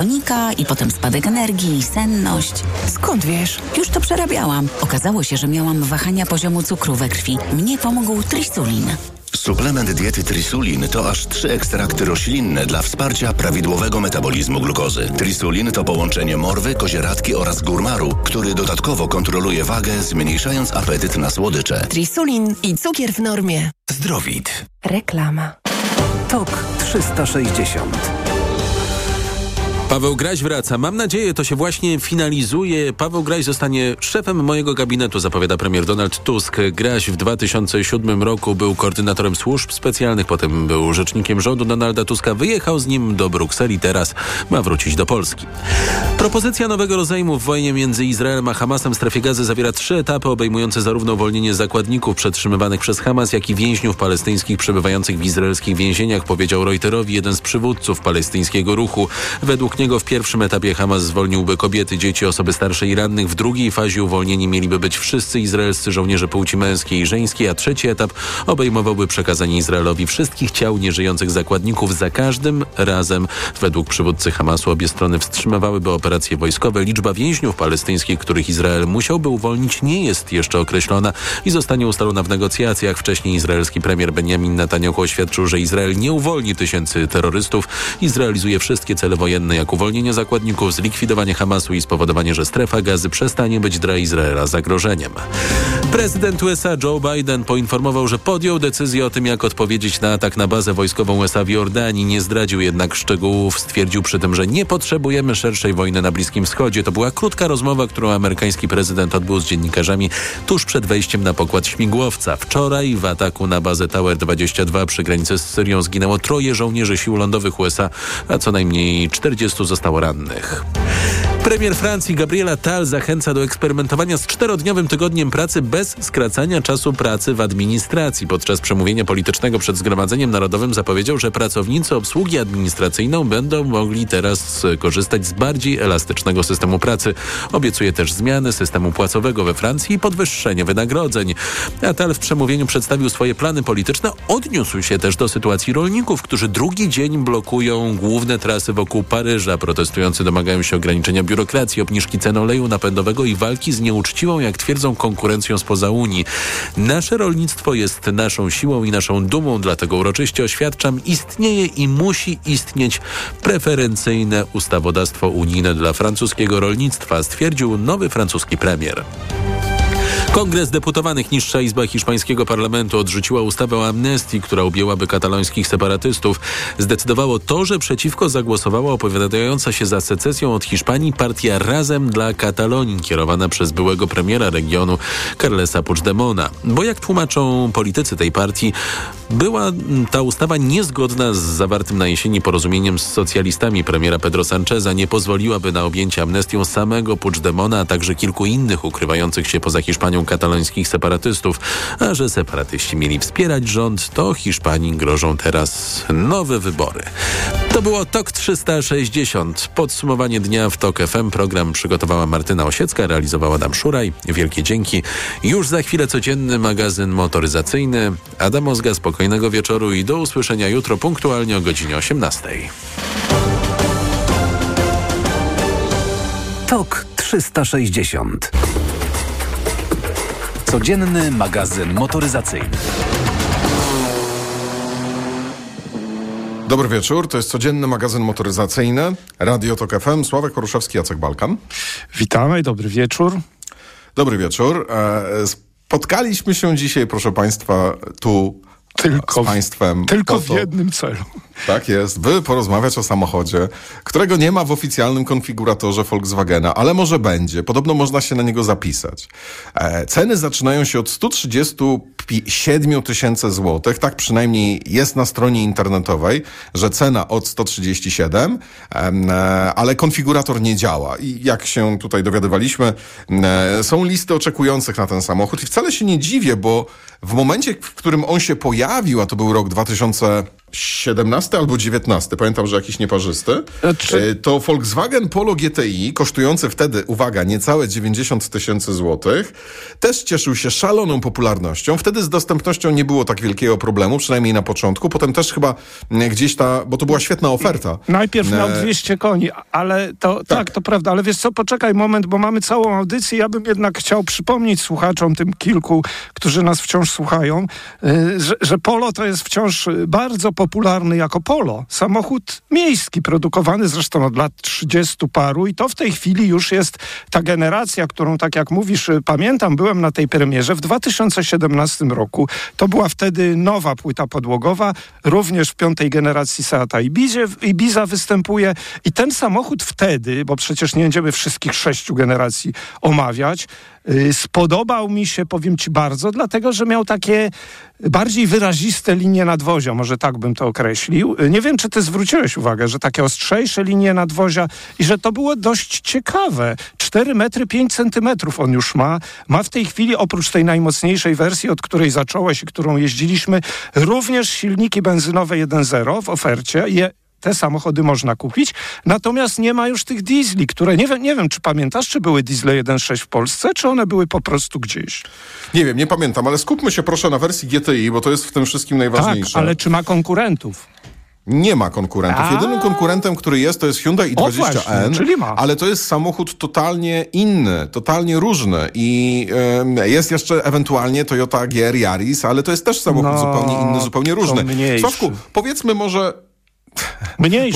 Tonika i potem spadek energii i senność. Skąd wiesz? Już to przerabiałam. Okazało się, że miałam wahania poziomu cukru we krwi. Mnie pomógł Trisulin. Suplement diety Trisulin to aż trzy ekstrakty roślinne dla wsparcia prawidłowego metabolizmu glukozy. Trisulin to połączenie morwy, kozieradki oraz górmaru, który dodatkowo kontroluje wagę, zmniejszając apetyt na słodycze. Trisulin i cukier w normie. Zdrowit. Reklama. TOK 360 Paweł Graś wraca. Mam nadzieję, to się właśnie finalizuje. Paweł Graś zostanie szefem mojego gabinetu, zapowiada premier Donald Tusk. Graś w 2007 roku był koordynatorem służb specjalnych, potem był rzecznikiem rządu Donalda Tuska. Wyjechał z nim do Brukseli, teraz ma wrócić do Polski. Propozycja nowego rozejmu w wojnie między Izraelem a Hamasem w strefie gazy zawiera trzy etapy obejmujące zarówno uwolnienie zakładników przetrzymywanych przez Hamas, jak i więźniów palestyńskich przebywających w izraelskich więzieniach, powiedział Reuterowi jeden z przywódców palestyńskiego ruchu. Według niego w pierwszym etapie Hamas zwolniłby kobiety, dzieci, osoby starsze i rannych. W drugiej fazie uwolnieni mieliby być wszyscy izraelscy żołnierze płci męskiej i żeńskiej, a trzeci etap obejmowałby przekazanie Izraelowi wszystkich ciał nieżyjących zakładników. Za każdym razem, według przywódcy Hamasu, obie strony wstrzymywałyby operacje wojskowe. Liczba więźniów palestyńskich, których Izrael musiałby uwolnić, nie jest jeszcze określona i zostanie ustalona w negocjacjach. Wcześniej izraelski premier Benjamin Netanyahu oświadczył, że Izrael nie uwolni tysięcy terrorystów i zrealizuje wszystkie cele wojenne, jak uwolnienie zakładników, zlikwidowanie Hamasu i spowodowanie, że strefa gazy przestanie być dla Izraela zagrożeniem. Prezydent USA Joe Biden poinformował, że podjął decyzję o tym, jak odpowiedzieć na atak na bazę wojskową USA w Jordanii. Nie zdradził jednak szczegółów. Stwierdził przy tym, że nie potrzebujemy szerszej wojny na Bliskim Wschodzie. To była krótka rozmowa, którą amerykański prezydent odbył z dziennikarzami tuż przed wejściem na pokład śmigłowca. Wczoraj w ataku na bazę Tower 22 przy granicy z Syrią zginęło troje żołnierzy sił lądowych USA, a co najmniej 40 zostało rannych. Premier Francji Gabriela Tal zachęca do eksperymentowania z czterodniowym tygodniem pracy bez skracania czasu pracy w administracji. Podczas przemówienia politycznego przed Zgromadzeniem Narodowym zapowiedział, że pracownicy obsługi administracyjną będą mogli teraz korzystać z bardziej elastycznego systemu pracy. Obiecuje też zmiany systemu płacowego we Francji i podwyższenie wynagrodzeń. A Tal w przemówieniu przedstawił swoje plany polityczne. Odniósł się też do sytuacji rolników, którzy drugi dzień blokują główne trasy wokół Paryża. Protestujący domagają się ograniczenia biurokracji, obniżki cen oleju napędowego i walki z nieuczciwą, jak twierdzą, konkurencją spoza Unii. Nasze rolnictwo jest naszą siłą i naszą dumą, dlatego uroczyście oświadczam, istnieje i musi istnieć preferencyjne ustawodawstwo unijne dla francuskiego rolnictwa, stwierdził nowy francuski premier. Kongres Deputowanych, niższa izba hiszpańskiego parlamentu, odrzuciła ustawę o amnestii, która objęłaby katalońskich separatystów. Zdecydowało to, że przeciwko zagłosowała opowiadająca się za secesją od Hiszpanii partia Razem dla Katalonii, kierowana przez byłego premiera regionu Carlesa Puigdemona. Bo jak tłumaczą politycy tej partii, była ta ustawa niezgodna z zawartym na jesieni porozumieniem z socjalistami premiera Pedro Sancheza. Nie pozwoliłaby na objęcie amnestią samego Puigdemona, a także kilku innych ukrywających się poza Hiszpanią katalońskich separatystów. A że separatyści mieli wspierać rząd, to Hiszpanii grożą teraz nowe wybory. To było TOK 360. Podsumowanie dnia w TOK FM. Program przygotowała Martyna Osiecka, realizowała Adam Szuraj. Wielkie dzięki. Już za chwilę codzienny magazyn motoryzacyjny. Adam Ozga, spokojnego wieczoru i do usłyszenia jutro punktualnie o godzinie 18. TOK 360. Codzienny magazyn motoryzacyjny. Dobry wieczór, to jest codzienny magazyn motoryzacyjny Radio Tok FM. Sławek Poruszewski, Jacek Balkan. Witamy, dobry wieczór. Dobry wieczór. E, spotkaliśmy się dzisiaj, proszę Państwa, tu tylko, z Państwem. Tylko w jednym celu. Tak jest, by porozmawiać o samochodzie, którego nie ma w oficjalnym konfiguratorze Volkswagena, ale może będzie. Podobno można się na niego zapisać. E, ceny zaczynają się od 137 tysięcy złotych. Tak przynajmniej jest na stronie internetowej, że cena od 137, e, ale konfigurator nie działa. I jak się tutaj dowiadywaliśmy, e, są listy oczekujących na ten samochód i wcale się nie dziwię, bo w momencie, w którym on się pojawił, a to był rok 2000 17 albo 19, pamiętam, że jakiś nieparzysty, Znaczy- to Volkswagen Polo GTI, kosztujący wtedy, uwaga, niecałe 90 tysięcy złotych, też cieszył się szaloną popularnością. Wtedy z dostępnością nie było tak wielkiego problemu, przynajmniej na początku. Potem też chyba m, gdzieś ta, bo to była świetna oferta. Najpierw miał E, 200 koni, ale to tak. to prawda, ale wiesz co, poczekaj moment, bo mamy całą audycję. Ja bym jednak chciał przypomnieć słuchaczom, tym kilku, którzy nas wciąż słuchają, y, że, że Polo to jest wciąż bardzo popularny jako Polo. Samochód miejski, produkowany zresztą od lat 30 paru i to w tej chwili już jest ta generacja, którą tak jak mówisz, y, pamiętam, byłem na tej premierze w 2017 roku. To była wtedy nowa płyta podłogowa, również w piątej generacji Seata Ibizie, Ibiza występuje i ten samochód wtedy, bo przecież nie będziemy wszystkich sześciu generacji omawiać, spodobał mi się, powiem ci bardzo, dlatego, że miał takie bardziej wyraziste linie nadwozia, może tak bym to określił. Y, Nie wiem, czy ty zwróciłeś uwagę, że takie ostrzejsze linie nadwozia i że to było dość ciekawe. 4 metry 5 centymetrów on już ma. Ma w tej chwili, oprócz tej najmocniejszej wersji, od której zacząłeś i którą jeździliśmy, również silniki benzynowe 1.0 w ofercie. Je, te samochody można kupić, natomiast nie ma już tych diesli, które nie wiem, nie wiem czy pamiętasz, czy były diesle 1.6 w Polsce, czy one były po prostu gdzieś. Nie wiem, nie pamiętam, ale skupmy się proszę na wersji GTI, bo to jest w tym wszystkim Tak, najważniejsze. ale czy ma konkurentów? Nie ma konkurentów. A. Jedynym konkurentem, który jest, to jest Hyundai O, i20N, właśnie, czyli ma. ale to jest samochód totalnie inny, totalnie różny i jest jeszcze ewentualnie Toyota GR Yaris, ale to jest też samochód No, zupełnie inny, zupełnie różny. Sławku, powiedzmy może, Меняешь?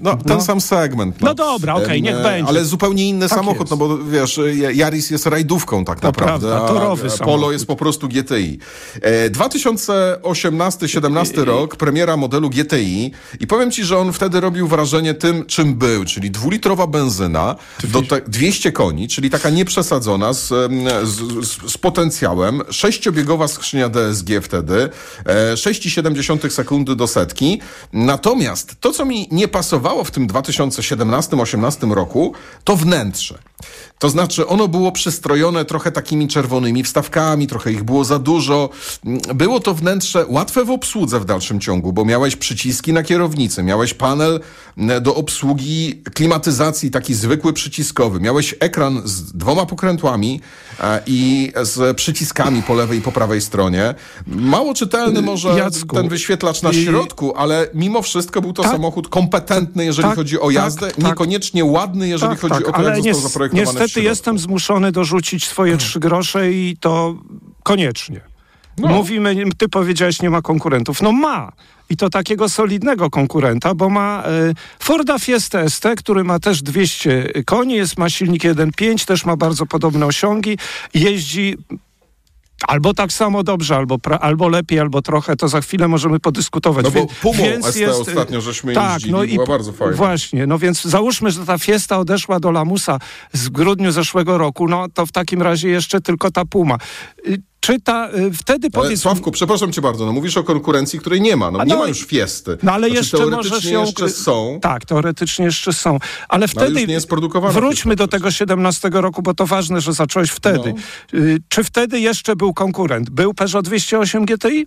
No, ten sam segment. No dobra, okej, Em, niech e, będzie. Ale zupełnie inny Tak samochód, jest. no bo wiesz, Yaris jest rajdówką tak To naprawdę, prawda, torowy a. Polo jest po prostu GTI. E, 2018-17 rok, premiera modelu GTI i powiem ci, że on wtedy robił wrażenie tym, czym był, czyli dwulitrowa benzyna, do te, 200 koni, czyli taka nieprzesadzona z, z, z, potencjałem, sześciobiegowa skrzynia DSG wtedy, e, 6,7 sekundy do setki. Natomiast to, co mi nie pasowało w tym 2017-18 roku, to wnętrze. To znaczy, ono było przystrojone trochę takimi czerwonymi wstawkami, trochę ich było za dużo. Było to wnętrze łatwe w obsłudze w dalszym ciągu, bo miałeś przyciski na kierownicy, miałeś panel mm, do obsługi klimatyzacji, taki zwykły przyciskowy, miałeś ekran z dwoma pokrętłami e, i z przyciskami po lewej i po prawej stronie. Mało czytelny może Jacku, ten wyświetlacz na i- środku, ale mimo wszystko był to Tak. samochód kompetentny, jeżeli Tak, chodzi o tak, jazdę, tak. niekoniecznie ładny, jeżeli chodzi o to, jak został zaprojektowany w Niestety jestem zmuszony dorzucić swoje trzy grosze i to koniecznie. No. Mówimy, ty powiedziałeś, nie ma konkurentów. No ma. I to takiego solidnego konkurenta, bo ma e, Forda Fiesta ST, który ma też 200 koni, jest, ma silnik 1.5, też ma bardzo podobne osiągi. Jeździ albo tak samo dobrze, albo, pra, albo lepiej, albo trochę, to za chwilę możemy podyskutować. No bo Pumą więc ST jest, ostatnio żeśmy tak, jeździli, no i była bardzo fajna. Właśnie, no więc załóżmy, że ta Fiesta odeszła do Lamusa z grudniu zeszłego roku, no to w takim razie jeszcze tylko ta Puma. Czy ta, y, wtedy Ale powiedz... Sławku, przepraszam cię bardzo, no mówisz o konkurencji, której nie ma. No, A nie no ma już fiesty. No ale Znaczy, jeszcze możesz ją... jeszcze są. Tak, teoretycznie jeszcze są. Ale wtedy... No, nie jest produkowana Wróćmy do tego 17 roku, bo to ważne, że zacząłeś wtedy. No. Y, Czy wtedy jeszcze był konkurent? Był Peugeot 208 GTI?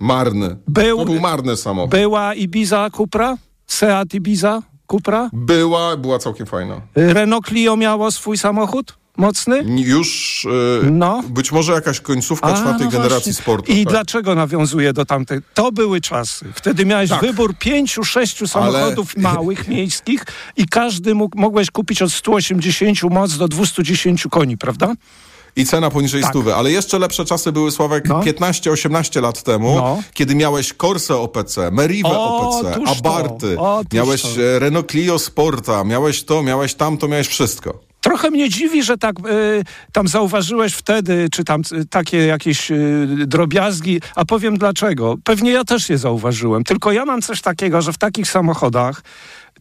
Marny. Był- To był marny samochód. Była Ibiza Cupra? Seat Ibiza Cupra? Była, była całkiem fajna. Y, Renault Clio miało swój samochód mocny? Już e, No. być może jakaś końcówka A, czwartej no generacji właśnie. sportu. I tak. dlaczego nawiązuje do tamtej? To były czasy. Wtedy miałeś Tak. wybór pięciu, sześciu samochodów małych, miejskich i każdy mógł, mogłeś kupić od 180 moc do 210 koni, prawda? I cena poniżej Tak. stówy. Ale jeszcze lepsze czasy były, Sławek, No. 15-18 lat temu, No. kiedy miałeś Corse OPC, Merive O, OPC. Abarty, O, miałeś to. e, Renault Clio Sporta, miałeś to, miałeś tamto, miałeś wszystko. Trochę mnie dziwi, że tak y, tam zauważyłeś wtedy, czy tam y, takie jakieś y, drobiazgi, a powiem dlaczego. Pewnie ja też je zauważyłem, tylko ja mam coś takiego, że w takich samochodach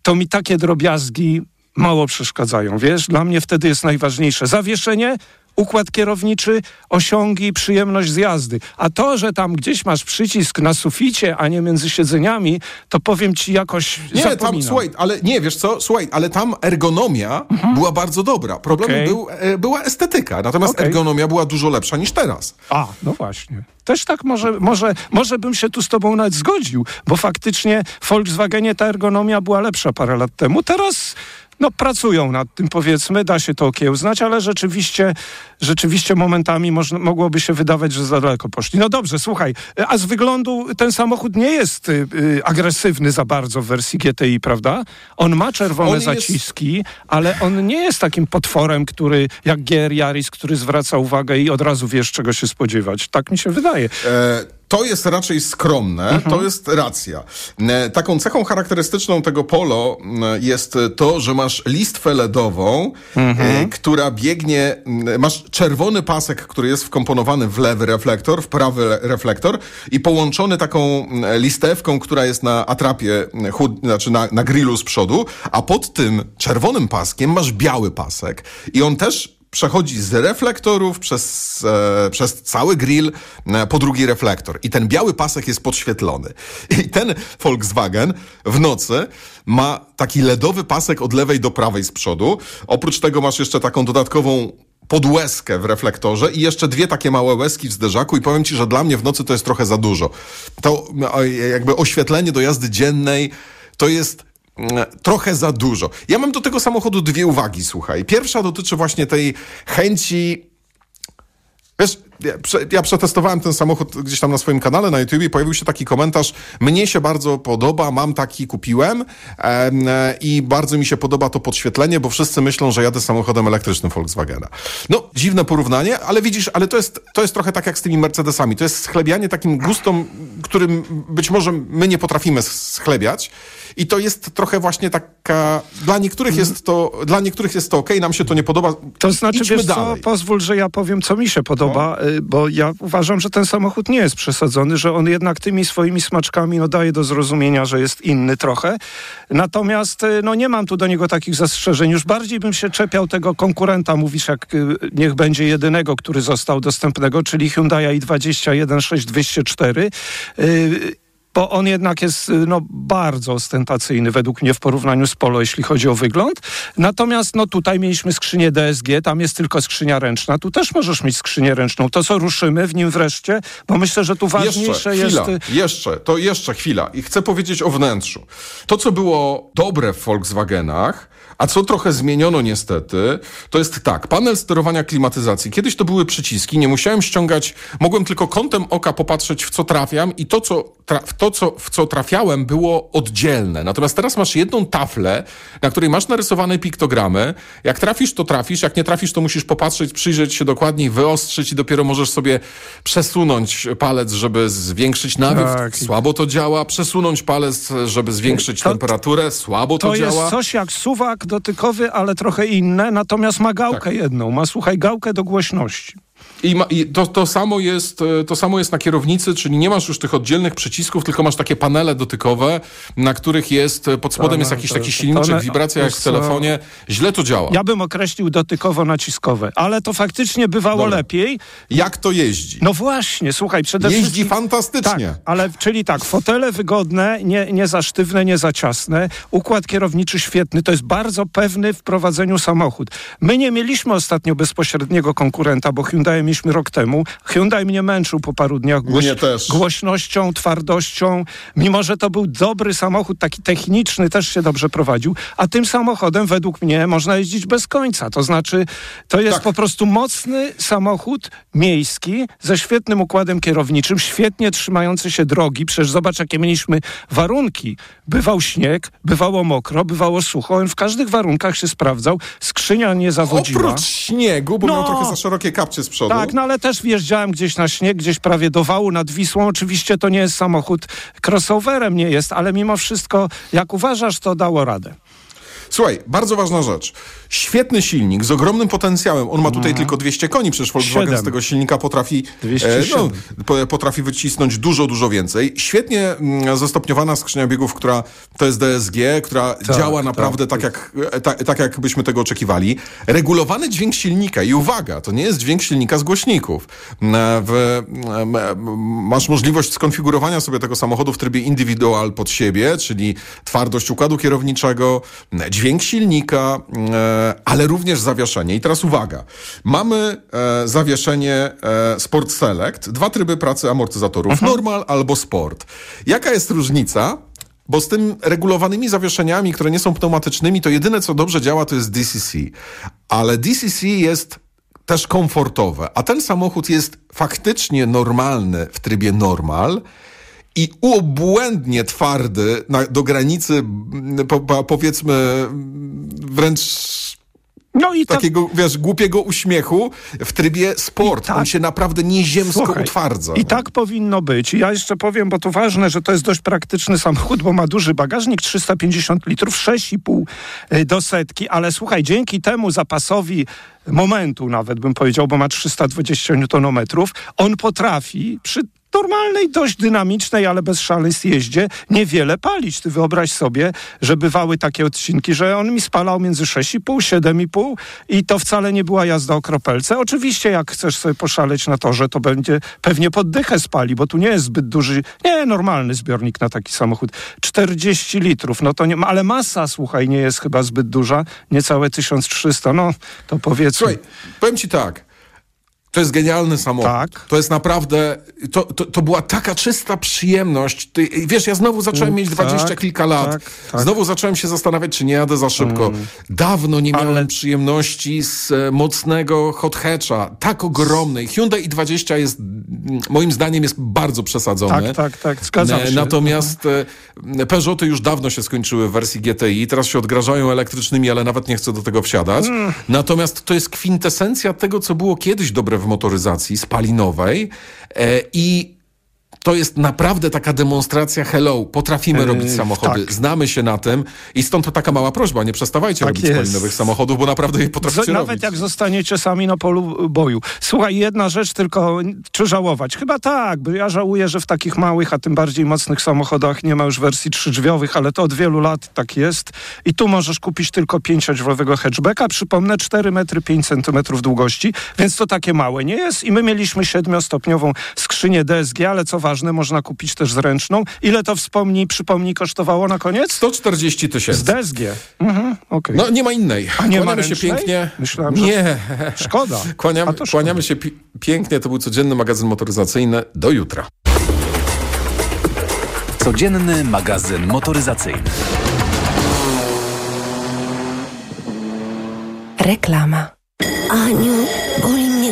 to mi takie drobiazgi mało przeszkadzają, wiesz? Dla mnie wtedy jest najważniejsze zawieszenie, układ kierowniczy, osiągi przyjemność z jazdy. A to, że tam gdzieś masz przycisk na suficie, a nie między siedzeniami, to powiem ci jakoś Nie, tam, zapominam. słuchaj, ale nie, wiesz co, słuchaj, ale tam ergonomia była bardzo dobra. Problemem Okej. był, e, była estetyka, natomiast Okej. ergonomia była dużo lepsza niż teraz. A, no właśnie. Też tak może, może, może bym się tu z tobą nawet zgodził, bo faktycznie w Volkswagenie ta ergonomia była lepsza parę lat temu. Teraz no, pracują nad tym, powiedzmy, da się to okiełznać, ale rzeczywiście, rzeczywiście momentami można, mogłoby się wydawać, że za daleko poszli. No dobrze, słuchaj, a z wyglądu ten samochód nie jest y, y, agresywny za bardzo w wersji GTI, prawda? On ma czerwone On jest- zaciski, ale on nie jest takim potworem, który, jak Gier Yaris, który zwraca uwagę i od razu wiesz, czego się spodziewać. Tak mi się wydaje. E, to jest raczej skromne, to jest racja. E, taką cechą charakterystyczną tego polo jest to, że masz listwę LEDową, e, która biegnie, masz czerwony pasek, który jest wkomponowany w lewy reflektor, w prawy le- reflektor i połączony taką listewką, która jest na atrapie, chud, znaczy na, na grillu z przodu, a pod tym czerwonym paskiem masz biały pasek. I on też przechodzi z reflektorów przez, e, przez cały grill e, po drugi reflektor. I ten biały pasek jest podświetlony. I ten Volkswagen w nocy ma taki LEDowy pasek od lewej do prawej z przodu. Oprócz tego masz jeszcze taką dodatkową podłezkę w reflektorze i jeszcze dwie takie małe łezki w zderzaku i powiem ci, że dla mnie w nocy to jest trochę za dużo. To e, jakby oświetlenie do jazdy dziennej to jest trochę za dużo. Ja mam do tego samochodu dwie uwagi, słuchaj. Pierwsza dotyczy właśnie tej chęci Wiesz, ja, ja przetestowałem ten samochód gdzieś tam na swoim kanale na YouTube i pojawił się taki komentarz, mnie się bardzo podoba, mam taki, kupiłem em, e, i bardzo mi się podoba to podświetlenie, bo wszyscy myślą, że jadę samochodem elektrycznym Volkswagena. No, dziwne porównanie, ale widzisz, ale to jest, to jest trochę tak jak z tymi Mercedesami. To jest schlebianie takim gustom, którym być może my nie potrafimy schlebiać i to jest trochę właśnie taka, dla niektórych jest to, dla niektórych jest to okej, nam się to nie podoba, To znaczy, idźmy wiesz co, dalej. pozwól, że ja powiem, co mi się podoba, y, bo ja uważam, że ten samochód nie jest przesadzony, że on jednak tymi swoimi smaczkami no, daje do zrozumienia, że jest inny trochę. Natomiast y, no, nie mam tu do niego takich zastrzeżeń. Już bardziej bym się czepiał tego konkurenta, mówisz, jak y, niech będzie jedynego, który został dostępnego, czyli Hyundai i20 16204. Y, bo on jednak jest y, no, bardzo ostentacyjny według mnie w porównaniu z Polo, jeśli chodzi o wygląd. Natomiast no, tutaj mieliśmy skrzynię DSG, tam jest tylko skrzynia ręczna. Tu też możesz mieć skrzynię ręczną. To, co ruszymy w nim wreszcie, bo myślę, że tu ważniejsze jeszcze, jest... chwila, jeszcze, to jeszcze chwila. I chcę powiedzieć o wnętrzu. To, co było dobre w Volkswagenach, a co trochę zmieniono niestety, to jest tak, panel sterowania klimatyzacji. Kiedyś to były przyciski, nie musiałem ściągać, mogłem tylko kątem oka popatrzeć w co trafiam i to, co, tra- w to, co, w co trafiałem było oddzielne. Natomiast teraz masz jedną taflę, na której masz narysowane piktogramy. Jak trafisz, to trafisz, jak nie trafisz, to musisz popatrzeć, przyjrzeć się dokładniej, wyostrzyć i dopiero możesz sobie przesunąć palec, żeby zwiększyć nawiew. Tak. Słabo to działa. Przesunąć palec, żeby zwiększyć To- temperaturę. Słabo to, To jest działa. coś jak suwak dotykowy, ale trochę inne, natomiast ma gałkę Tak. jedną. Ma, słuchaj, gałkę do głośności. I, ma, i to, to, samo jest, e, to samo jest na kierownicy, czyli nie masz już tych oddzielnych przycisków, tylko masz takie panele dotykowe, na których jest, e, pod spodem jest jakiś to- taki silniczek, wibracja jak w telefonie. Źle to działa. Ja bym określił dotykowo-naciskowe, ale to faktycznie bywało Dobra. lepiej. Jak to jeździ? No właśnie, słuchaj, przede Jeździ wszystkim... fantastycznie. Tak, ale czyli tak, fotele wygodne, nie, nie za sztywne, nie za ciasne, układ kierowniczy świetny, to jest bardzo pewny w prowadzeniu samochód. My nie mieliśmy ostatnio bezpośredniego konkurenta, bo Hyundai mieliśmy rok temu. Hyundai mnie męczył po paru dniach też. głośnością, twardością, mimo że to był dobry samochód, taki techniczny, też się dobrze prowadził, a tym samochodem według mnie można jeździć bez końca. To znaczy, to jest Tak. po prostu mocny samochód miejski ze świetnym układem kierowniczym, świetnie trzymający się drogi. Przecież zobacz, jakie mieliśmy warunki. Bywał śnieg, bywało mokro, bywało sucho. On w każdych warunkach się sprawdzał. Skrzynia nie zawodziła. Oprócz śniegu, bo No. miał trochę za szerokie kapcie z przodu. Tak, no ale też wjeżdżałem gdzieś na śnieg, gdzieś prawie do wału nad Wisłą. Oczywiście to nie jest samochód crossoverem, nie jest, ale mimo wszystko, jak uważasz, to dało radę. Słuchaj, bardzo ważna rzecz. Świetny silnik z ogromnym potencjałem. On ma tutaj tylko 200 koni, przecież Volkswagen Siedem. z tego silnika potrafi, 207. no, po- potrafi wycisnąć dużo, dużo więcej. Świetnie mm, zastopniowana skrzynia biegów, która to jest DSG, która działa naprawdę tak, jak, e, ta, tak, jak byśmy tego oczekiwali. Regulowany dźwięk silnika i uwaga, to nie jest dźwięk silnika z głośników. M, W, m, m, masz możliwość skonfigurowania sobie tego samochodu w trybie indywidual pod siebie, czyli twardość układu kierowniczego, m, dźwięk silnika, e, ale również zawieszenie. I teraz uwaga. Mamy e, zawieszenie e, Sport Select, dwa tryby pracy amortyzatorów, normal albo sport. Jaka jest różnica? Bo z tym regulowanymi zawieszeniami, które nie są pneumatycznymi, to jedyne co dobrze działa to jest DCC. Ale DCC jest też komfortowe, a ten samochód jest faktycznie normalny w trybie normal i obłędnie twardy na, do granicy mm, po, po, powiedzmy mm, wręcz No i tak, takiego, wiesz, głupiego uśmiechu w trybie sport. Tak- On się naprawdę nieziemsko Słuchaj, utwardza. I tak powinno być. I Ja jeszcze powiem, bo to ważne, że to jest dość praktyczny samochód, bo ma duży bagażnik, 350 litrów, 6,5 y, do setki, ale słuchaj, dzięki temu zapasowi momentu nawet bym powiedział, bo ma 320 Nm, on potrafi przy normalnej, dość dynamicznej, ale bez szaleństw jeździe niewiele palić. Ty wyobraź sobie, że bywały takie odcinki, że on mi spalał między 6,5, 7,5 i to wcale nie była jazda o kropelce. Oczywiście jak chcesz sobie poszaleć na torze, to będzie pewnie poddychę spali, bo tu nie jest zbyt duży, nie, normalny zbiornik na taki samochód. 40 litrów, no to nie, ale masa, słuchaj, nie jest chyba zbyt duża, niecałe 1300, no to powiedzmy. Słuchaj, powiem ci tak. To jest genialny samochód. Tak. To jest naprawdę, to, to, to była taka czysta przyjemność. Ty, wiesz, ja znowu zacząłem mieć tak, dwadzieścia kilka lat. tak, tak. Znowu zacząłem się zastanawiać, czy nie jadę za szybko. Dawno nie miałem Ale- przyjemności z e, mocnego hot hatcha, tak ogromnej. Hyundai i20 jest, mm, moim zdaniem, jest bardzo przesadzony. Tak, tak, tak, zgadzam E, się. Natomiast e, Peugeoty już dawno się skończyły w wersji GTI, teraz się odgrażają elektrycznymi, ale nawet nie chcę do tego wsiadać. Mm. Natomiast to jest kwintesencja tego, co było kiedyś dobre w motoryzacji spalinowej e, i to jest naprawdę taka demonstracja hello, potrafimy robić samochody, tak. znamy się na tym i stąd to taka mała prośba, nie przestawajcie Tak robić jest. spalinowych samochodów, bo naprawdę je potraficie Z- Nawet robić. jak zostaniecie sami na polu boju. Słuchaj, jedna rzecz tylko, czy żałować? Chyba tak, bo ja żałuję, że w takich małych, a tym bardziej mocnych samochodach nie ma już wersji trzydrzwiowych, ale to od wielu lat tak jest. I tu możesz kupić tylko pięciodrzwiowego hatchbacka, przypomnę 4 metry 5 centymetrów długości, więc to takie małe nie jest. I my mieliśmy siedmiostopniową skrzynię DSG, ale co ważne, można kupić też zręczną. Ile to wspomnij, przypomnij, kosztowało na koniec? 140 Z tysięcy. DSG. Mhm, okej. No nie ma innej. A nie ma Kłaniamy się ręcznej? pięknie. Myślałem, że- nie. Szkoda. Kłaniamy, szkoda. kłaniamy się pi- pięknie. To był codzienny magazyn motoryzacyjny. Do jutra. Codzienny magazyn motoryzacyjny. Reklama. Aniu,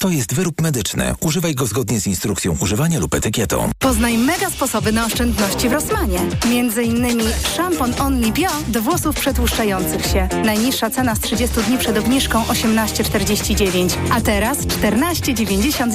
To jest wyrób medyczny. Używaj go zgodnie z instrukcją używania lub etykietą. Poznaj mega sposoby na oszczędności w Rosmanie. Między innymi szampon Only Bio do włosów przetłuszczających się. Najniższa cena z 30 dni przed obniżką 18,49, a teraz 14,99